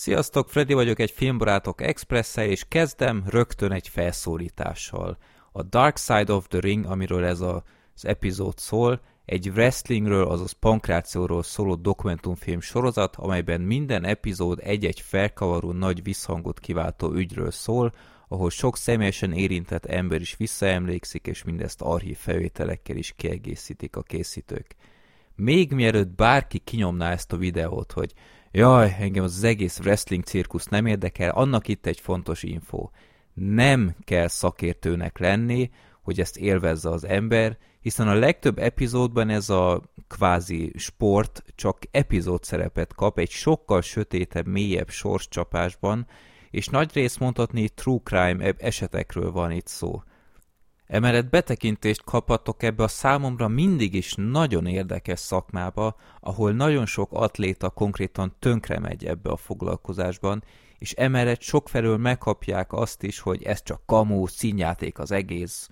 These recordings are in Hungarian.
Sziasztok, Freddy vagyok egy Filmbarátok express és kezdem rögtön egy felszólítással. A Dark Side of the Ring, amiről ez a, az epizód szól, egy wrestlingről, azaz pankrációról szóló dokumentumfilm sorozat, amelyben minden epizód egy-egy felkavaró nagy visszhangot kiváltó ügyről szól, ahol sok személyesen érintett ember is visszaemlékszik, és mindezt archív felvételekkel is kiegészítik a készítők. Még mielőtt bárki kinyomná ezt a videót, hogy jaj, engem az egész wrestling cirkusz nem érdekel, annak itt egy fontos info. Nem kell szakértőnek lenni, hogy ezt élvezze az ember, hiszen a legtöbb epizódban ez a kvázi sport csak epizód szerepet kap egy sokkal sötétebb, mélyebb sorscsapásban, és nagy rész mondhatni true crime esetekről van itt szó. Emellett betekintést kaphatok ebbe a számomra mindig is nagyon érdekes szakmába, ahol nagyon sok atléta konkrétan tönkre megy ebbe a foglalkozásban, és emellett sokfelől megkapják azt is, hogy ez csak kamó, színjáték az egész.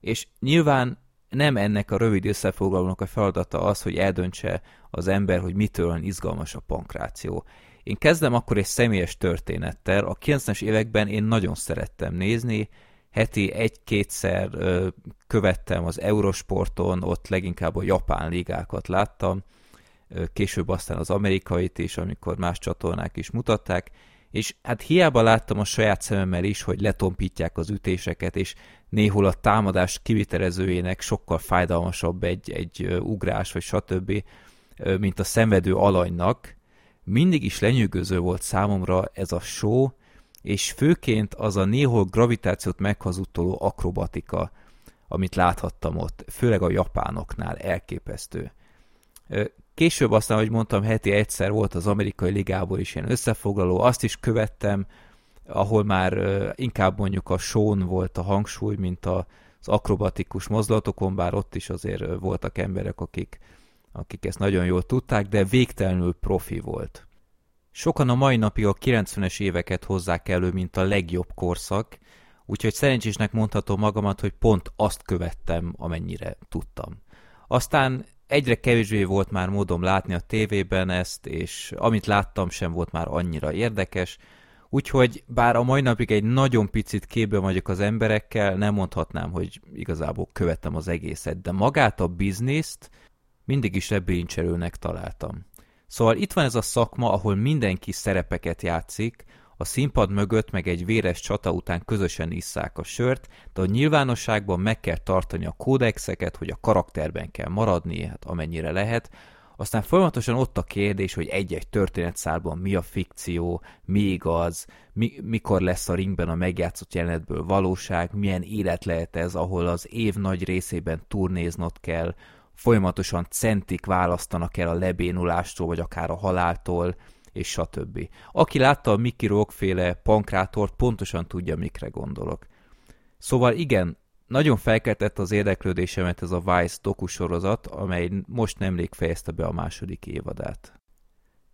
És nyilván nem ennek a rövid összefoglalónak a feladata az, hogy eldöntse az ember, hogy mitől izgalmas a pankráció. Én kezdem akkor egy személyes történettel. A 90-es években én nagyon szerettem nézni, heti egy-kétszer követtem az Eurosporton, ott leginkább a japán ligákat láttam, később aztán az amerikait is, amikor más csatornák is mutatták, és hát hiába láttam a saját szememmel is, hogy letompítják az ütéseket, és néhol a támadás kivitelezőjének sokkal fájdalmasabb egy, egy ugrás, vagy stb., mint a szenvedő alanynak, mindig is lenyűgöző volt számomra ez a show, és főként az a néhol gravitációt meghazudtoló akrobatika, amit láthattam ott, főleg a japánoknál elképesztő. Később aztán, ahogy mondtam, heti egyszer volt az amerikai ligából is ilyen összefoglaló, azt is követtem, ahol már inkább mondjuk a són volt a hangsúly, mint az akrobatikus mozdulatokon, bár ott is azért voltak emberek, akik, akik ezt nagyon jól tudták, de végtelenül profi volt. Sokan a mai napig a 90-es éveket hozzák elő, mint a legjobb korszak, úgyhogy szerencsésnek mondhatom magamat, hogy pont azt követtem, amennyire tudtam. Aztán egyre kevésbé volt már módom látni a tévében ezt, és amit láttam sem volt már annyira érdekes, úgyhogy bár a mai napig egy nagyon picit képben vagyok az emberekkel, nem mondhatnám, hogy igazából követtem az egészet, de magát a bizniszt mindig is ebbéncserőnek találtam. Szóval itt van ez a szakma, ahol mindenki szerepeket játszik, a színpad mögött meg egy véres csata után közösen isszák a sört, de a nyilvánosságban meg kell tartani a kódexeket, hogy a karakterben kell maradni, hát amennyire lehet, aztán folyamatosan ott a kérdés, hogy egy-egy történetszálban mi a fikció, mi igaz, mi, mikor lesz a ringben a megjátszott jelenetből valóság, milyen élet lehet ez, ahol az év nagy részében turnéznod kell, folyamatosan centik választanak el a lebénulástól, vagy akár a haláltól, és stb. Aki látta a Mickey Rock pankrátort, pontosan tudja, mikre gondolok. Szóval igen, nagyon felkeltett az érdeklődésemet ez a Vice dokusorozat, amely most nemrég fejezte be a második évadát.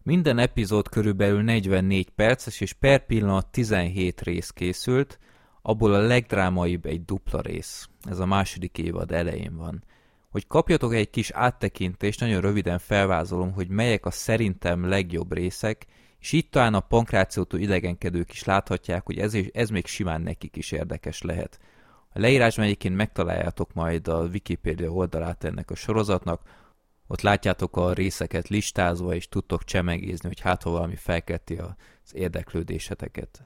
Minden epizód körülbelül 44 perces, és per pillanat 17 rész készült, abból a legdrámaibb egy dupla rész. Ez a második évad elején van. Hogy kapjatok egy kis áttekintést, nagyon röviden felvázolom, hogy melyek a szerintem legjobb részek, és itt talán a pankrációtól idegenkedők is láthatják, hogy ez, ez még simán nekik is érdekes lehet. A leírásban egyébként megtaláljátok majd a Wikipedia oldalát ennek a sorozatnak, ott látjátok a részeket listázva, és tudtok csemegézni, hogy hát ha valami felkelti az érdeklődéseteket.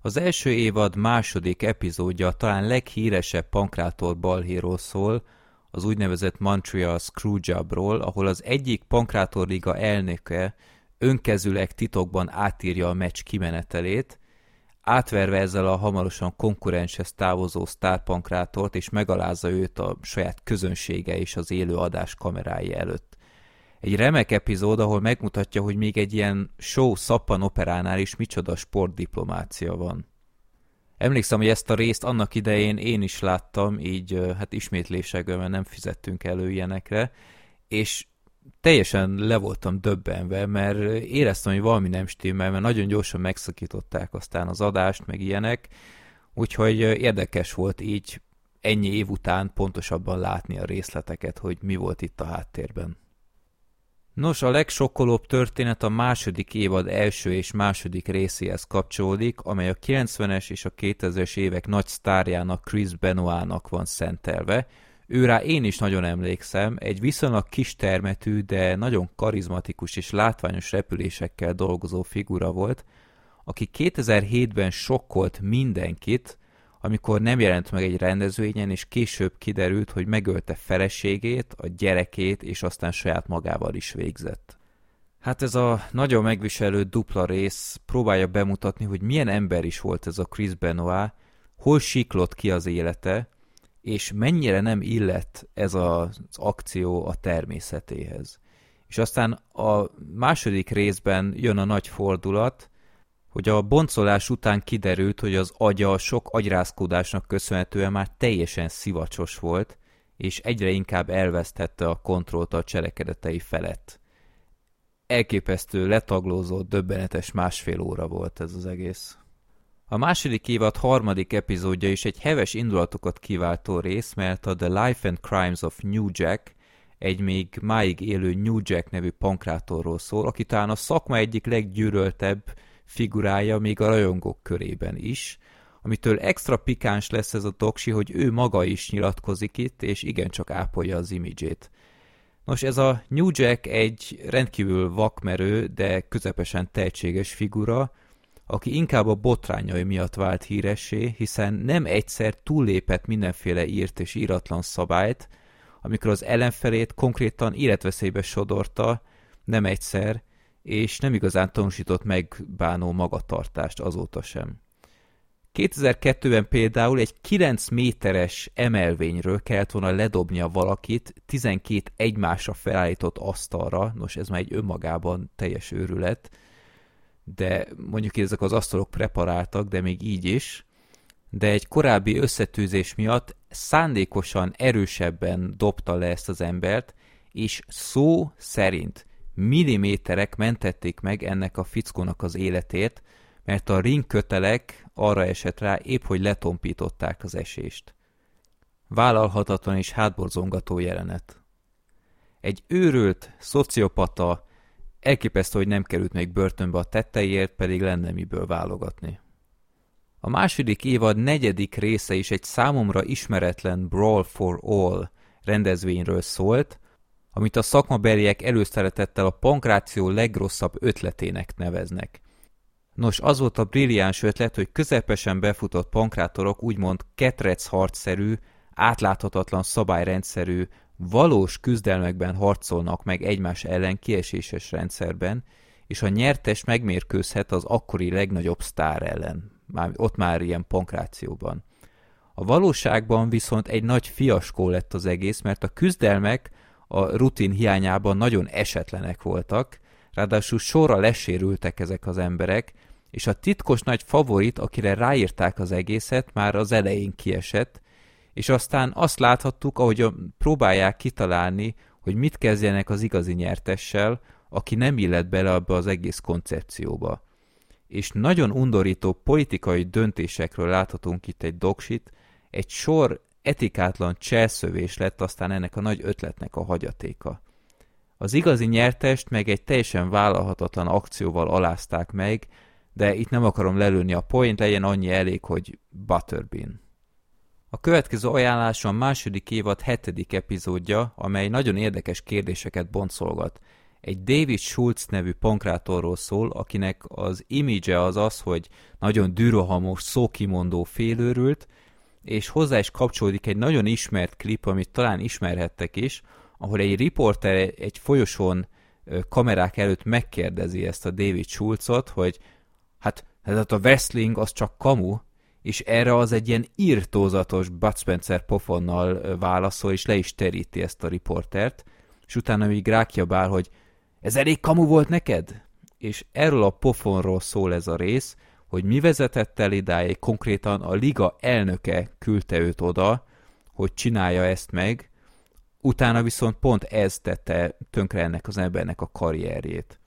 Az első évad második epizódja talán leghíresebb pankrátor balhéról szól, az úgynevezett Montreal Screwjobról, ahol az egyik pankrátorliga elnöke önkezüleg titokban átírja a meccs kimenetelét, átverve ezzel a hamarosan konkurenshez távozó sztárpankrátort, és megalázza őt a saját közönsége és az élő adás kamerái előtt. Egy remek epizód, ahol megmutatja, hogy még egy ilyen show szappan operánál is micsoda sportdiplomácia van. Emlékszem, hogy ezt a részt annak idején én is láttam, így hát ismétlésekben, mert nem fizettünk elő ilyenekre, és teljesen le voltam döbbenve, mert éreztem, hogy valami nem stimmel, mert nagyon gyorsan megszakították aztán az adást, meg ilyenek, úgyhogy érdekes volt így ennyi év után pontosabban látni a részleteket, hogy mi volt itt a háttérben. Nos, a legsokkolóbb történet a második évad első és második részéhez kapcsolódik, amely a 90-es és a 2000-es évek nagy sztárjának Chris Benoit-nak van szentelve. Őrá én is nagyon emlékszem, egy viszonylag kis termetű, de nagyon karizmatikus és látványos repülésekkel dolgozó figura volt, aki 2007-ben sokkolt mindenkit, amikor nem jelent meg egy rendezvényen, és később kiderült, hogy megölte feleségét, a gyerekét, és aztán saját magával is végzett. Hát ez a nagyon megviselő dupla rész próbálja bemutatni, hogy milyen ember is volt ez a Chris Benoit, hol siklott ki az élete, és mennyire nem illett ez az akció a természetéhez. És aztán a második részben jön a nagy fordulat, hogy a boncolás után kiderült, hogy az agya sok agyrázkódásnak köszönhetően már teljesen szivacsos volt, és egyre inkább elvesztette a kontrollt a cselekedetei felett. Elképesztő, letaglózott, döbbenetes másfél óra volt ez az egész. A második évad harmadik epizódja is egy heves indulatokat kiváltó rész, mert a The Life and Crimes of New Jack, egy még máig élő New Jack nevű pankrátorról szól, aki talán a szakma egyik leggyűröltebb figurája még a rajongók körében is, amitől extra pikáns lesz ez a doksi, hogy ő maga is nyilatkozik itt, és igencsak ápolja az imidzsét. Nos, ez a New Jack egy rendkívül vakmerő, de közepesen tehetséges figura, aki inkább a botrányai miatt vált híressé, hiszen nem egyszer túllépett mindenféle írt és íratlan szabályt, amikor az ellenfelét konkrétan életveszélybe sodorta, nem egyszer, és nem igazán tanúsított megbánó magatartást azóta sem. 2002-ben például egy 9 méteres emelvényről kellett volna ledobnia valakit 12 egymásra felállított asztalra, nos ez már egy önmagában teljes őrület, de mondjuk ezek az asztalok preparáltak, de még így is, de egy korábbi összetűzés miatt szándékosan erősebben dobta le ezt az embert, és szó szerint milliméterek mentették meg ennek a fickónak az életét, mert a ringkötelek arra esett rá, épp hogy letompították az esést. Vállalhatatlan és hátborzongató jelenet. Egy őrült, szociopata, elképesztő, hogy nem került még börtönbe a tetteiért, pedig lenne miből válogatni. A második évad negyedik része is egy számomra ismeretlen Brawl for All rendezvényről szólt, amit a szakmabeliek előszeretettel a pankráció legrosszabb ötletének neveznek. Nos, az volt a brilliáns ötlet, hogy közepesen befutott pankrátorok úgymond ketrec harcszerű, átláthatatlan szabályrendszerű, valós küzdelmekben harcolnak meg egymás ellen kieséses rendszerben, és a nyertes megmérkőzhet az akkori legnagyobb sztár ellen. Már, ott már ilyen pankrációban. A valóságban viszont egy nagy fiaskó lett az egész, mert a küzdelmek a rutin hiányában nagyon esetlenek voltak, ráadásul sorra lesérültek ezek az emberek, és a titkos nagy favorit, akire ráírták az egészet, már az elején kiesett, és aztán azt láthattuk, ahogy próbálják kitalálni, hogy mit kezdjenek az igazi nyertessel, aki nem illet bele abba az egész koncepcióba. És nagyon undorító politikai döntésekről láthatunk itt egy doksit, egy sor etikátlan cselszövés lett aztán ennek a nagy ötletnek a hagyatéka. Az igazi nyertest meg egy teljesen vállalhatatlan akcióval alázták meg, de itt nem akarom lelőni a point, legyen annyi elég, hogy Butterbean. A következő ajánlás a második évad hetedik epizódja, amely nagyon érdekes kérdéseket boncolgat. Egy David Schultz nevű pankrátorról szól, akinek az image az az, hogy nagyon dürohamos, szókimondó félőrült, és hozzá is kapcsolódik egy nagyon ismert klip, amit talán ismerhettek is, ahol egy riporter egy folyosón kamerák előtt megkérdezi ezt a David Schulzot, hogy hát, hát a wrestling az csak kamu, és erre az egy ilyen írtózatos Bud Spencer pofonnal válaszol, és le is teríti ezt a riportert, és utána még rákiabál, hogy ez elég kamu volt neked? És erről a pofonról szól ez a rész, hogy mi vezetett el idáig, konkrétan a liga elnöke küldte őt oda, hogy csinálja ezt meg, utána viszont pont ez tette tönkre ennek az embernek a karrierjét.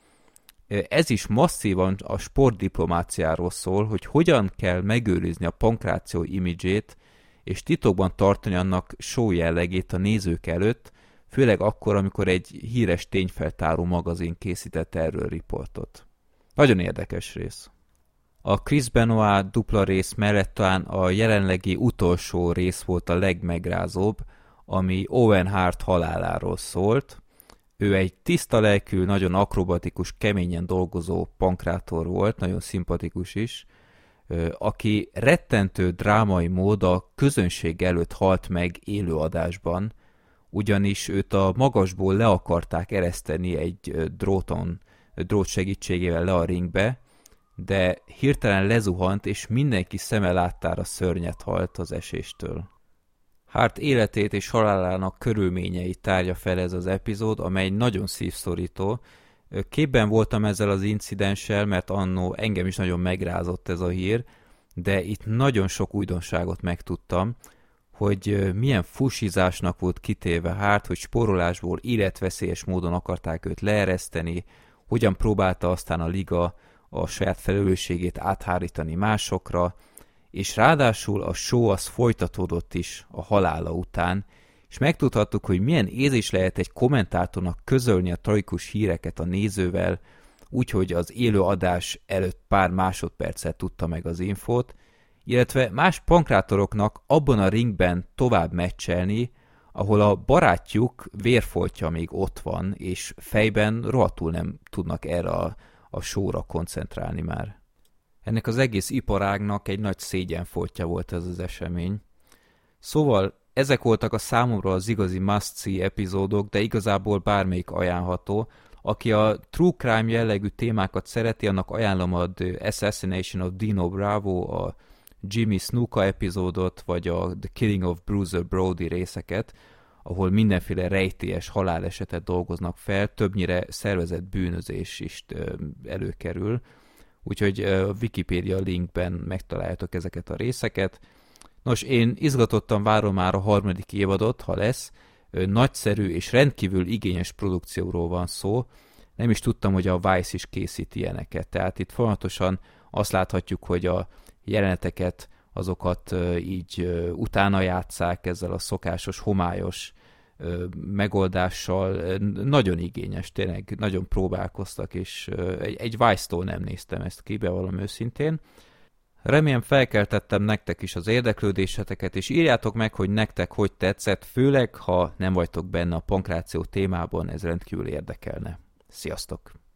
Ez is masszívan a sportdiplomáciáról szól, hogy hogyan kell megőrizni a pankráció imidzsét, és titokban tartani annak show jellegét a nézők előtt, főleg akkor, amikor egy híres tényfeltáró magazin készített erről riportot. Nagyon érdekes rész. A Chris Benoit dupla rész mellett talán a jelenlegi utolsó rész volt a legmegrázóbb, ami Owen Hart haláláról szólt. Ő egy tiszta lelkű, nagyon akrobatikus, keményen dolgozó pankrátor volt, nagyon szimpatikus is, aki rettentő drámai mód a közönség előtt halt meg élőadásban, ugyanis őt a magasból le akarták ereszteni egy dróton, drót segítségével le a ringbe, de hirtelen lezuhant, és mindenki szeme láttára szörnyet halt az eséstől. Hart életét és halálának körülményeit tárja fel ez az epizód, amely nagyon szívszorító. Képben voltam ezzel az incidenssel, mert annó engem is nagyon megrázott ez a hír, de itt nagyon sok újdonságot megtudtam, hogy milyen fusizásnak volt kitéve Hart, hogy sporolásból életveszélyes módon akarták őt leereszteni, hogyan próbálta aztán a liga a saját felelősségét áthárítani másokra, és ráadásul a show az folytatódott is a halála után, és megtudhattuk, hogy milyen érzés lehet egy kommentátornak közölni a tragikus híreket a nézővel, úgyhogy az élő adás előtt pár másodpercet tudta meg az infót, illetve más pankrátoroknak abban a ringben tovább meccselni, ahol a barátjuk vérfoltja még ott van, és fejben rohadtul nem tudnak erre a, a sóra koncentrálni már. Ennek az egész iparágnak egy nagy szégyenfoltja volt ez az esemény. Szóval ezek voltak a számomra az igazi must epizódok, de igazából bármelyik ajánlható. Aki a true crime jellegű témákat szereti, annak ajánlom a The Assassination of Dino Bravo, a Jimmy Snuka epizódot, vagy a The Killing of Bruiser Brody részeket, ahol mindenféle rejtélyes halálesetet dolgoznak fel, többnyire szervezett bűnözés is előkerül. Úgyhogy a Wikipedia linkben megtaláljátok ezeket a részeket. Nos, én izgatottan várom már a harmadik évadot, ha lesz. Nagyszerű és rendkívül igényes produkcióról van szó. Nem is tudtam, hogy a Vice is készít ilyeneket. Tehát itt folyamatosan azt láthatjuk, hogy a jeleneteket azokat így utána játszák ezzel a szokásos, homályos megoldással. Nagyon igényes, tényleg nagyon próbálkoztak, és egy, egy Vice-tól nem néztem ezt ki, bevallom őszintén. Remélem felkeltettem nektek is az érdeklődéseteket, és írjátok meg, hogy nektek hogy tetszett, főleg ha nem vagytok benne a pankráció témában, ez rendkívül érdekelne. Sziasztok!